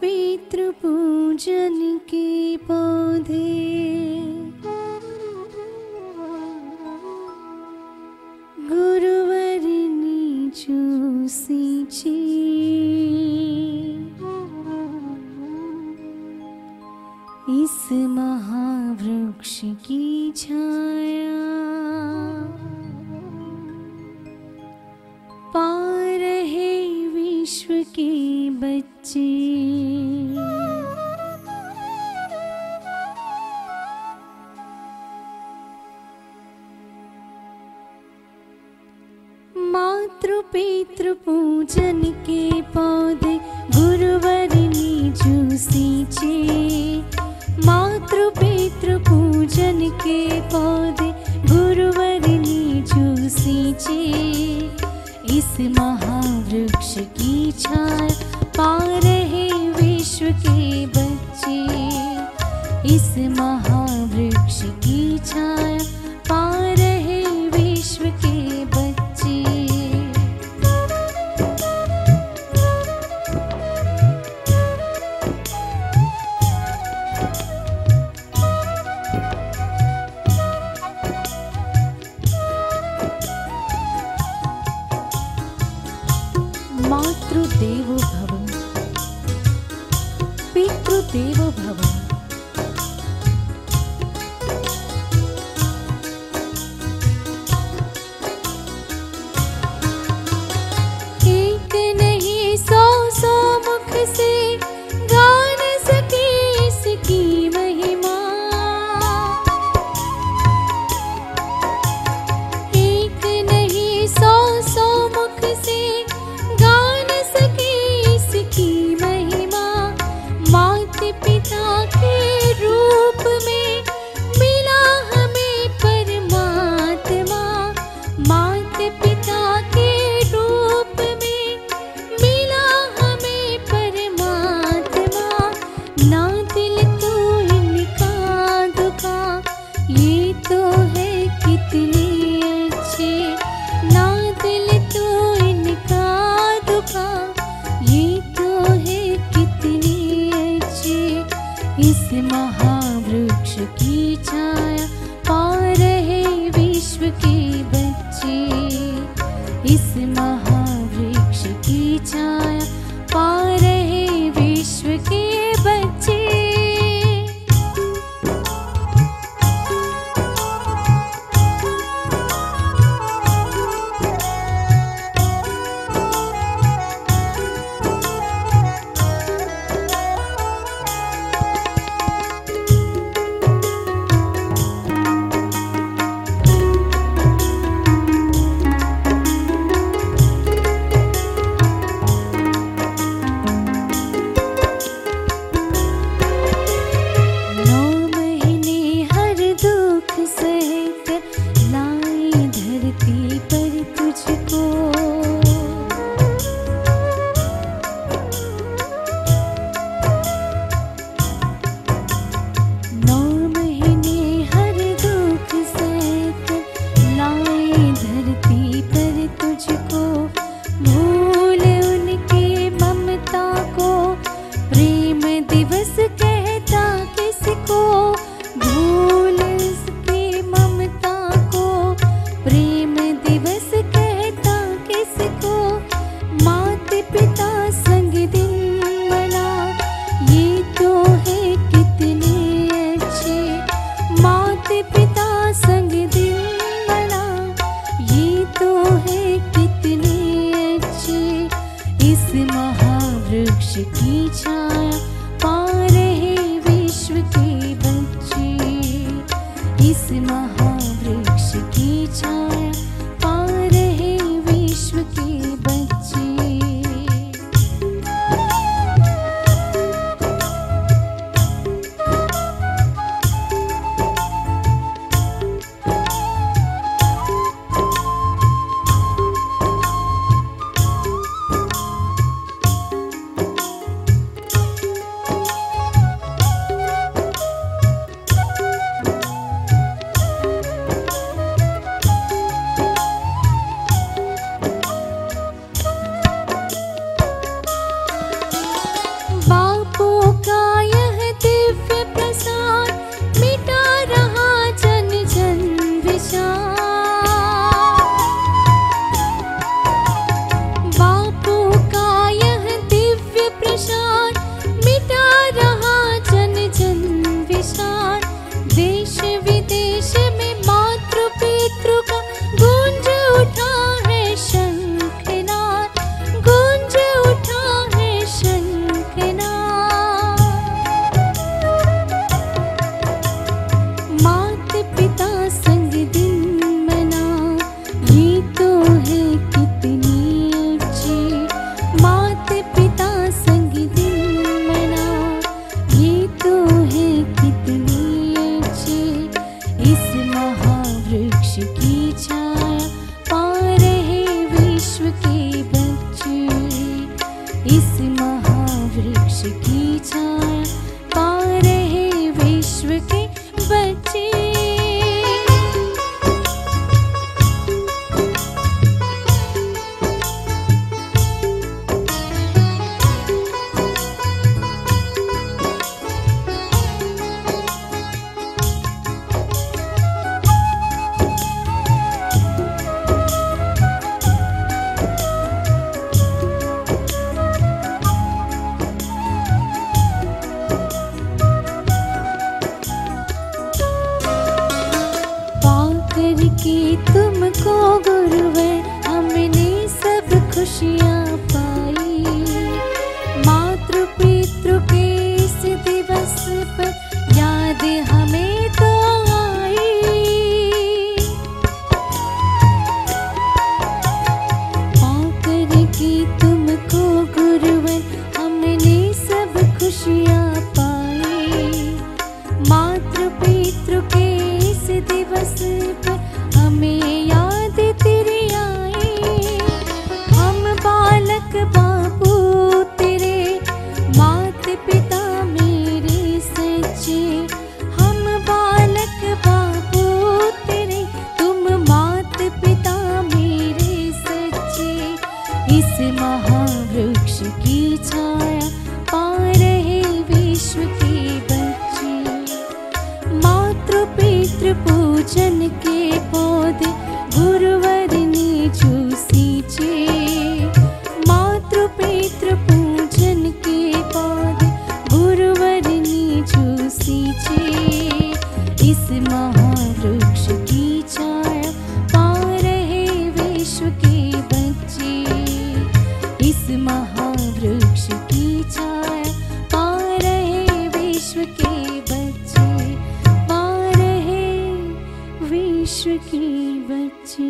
पितृपूजन के पौ गुरुवरी जूसि इस महावृक्ष की छाया। पा रहे विश्व के मातृ पितृपूजन के परनि जूसि चे। मा के पद गुरुवरी झूसि महा वृक्ष की पा रहे विश्व के बच्चे। इस महावृक्ष की छाया पा रहे विश्व के मातृदेव तदेव भवति। इस महावृक्ष की छाया पा रहे विश्व के बच्चे। इस महावृक्ष की छाया महावृक्ष की वृक्षी kita. पूजन के विश्व के बच्चे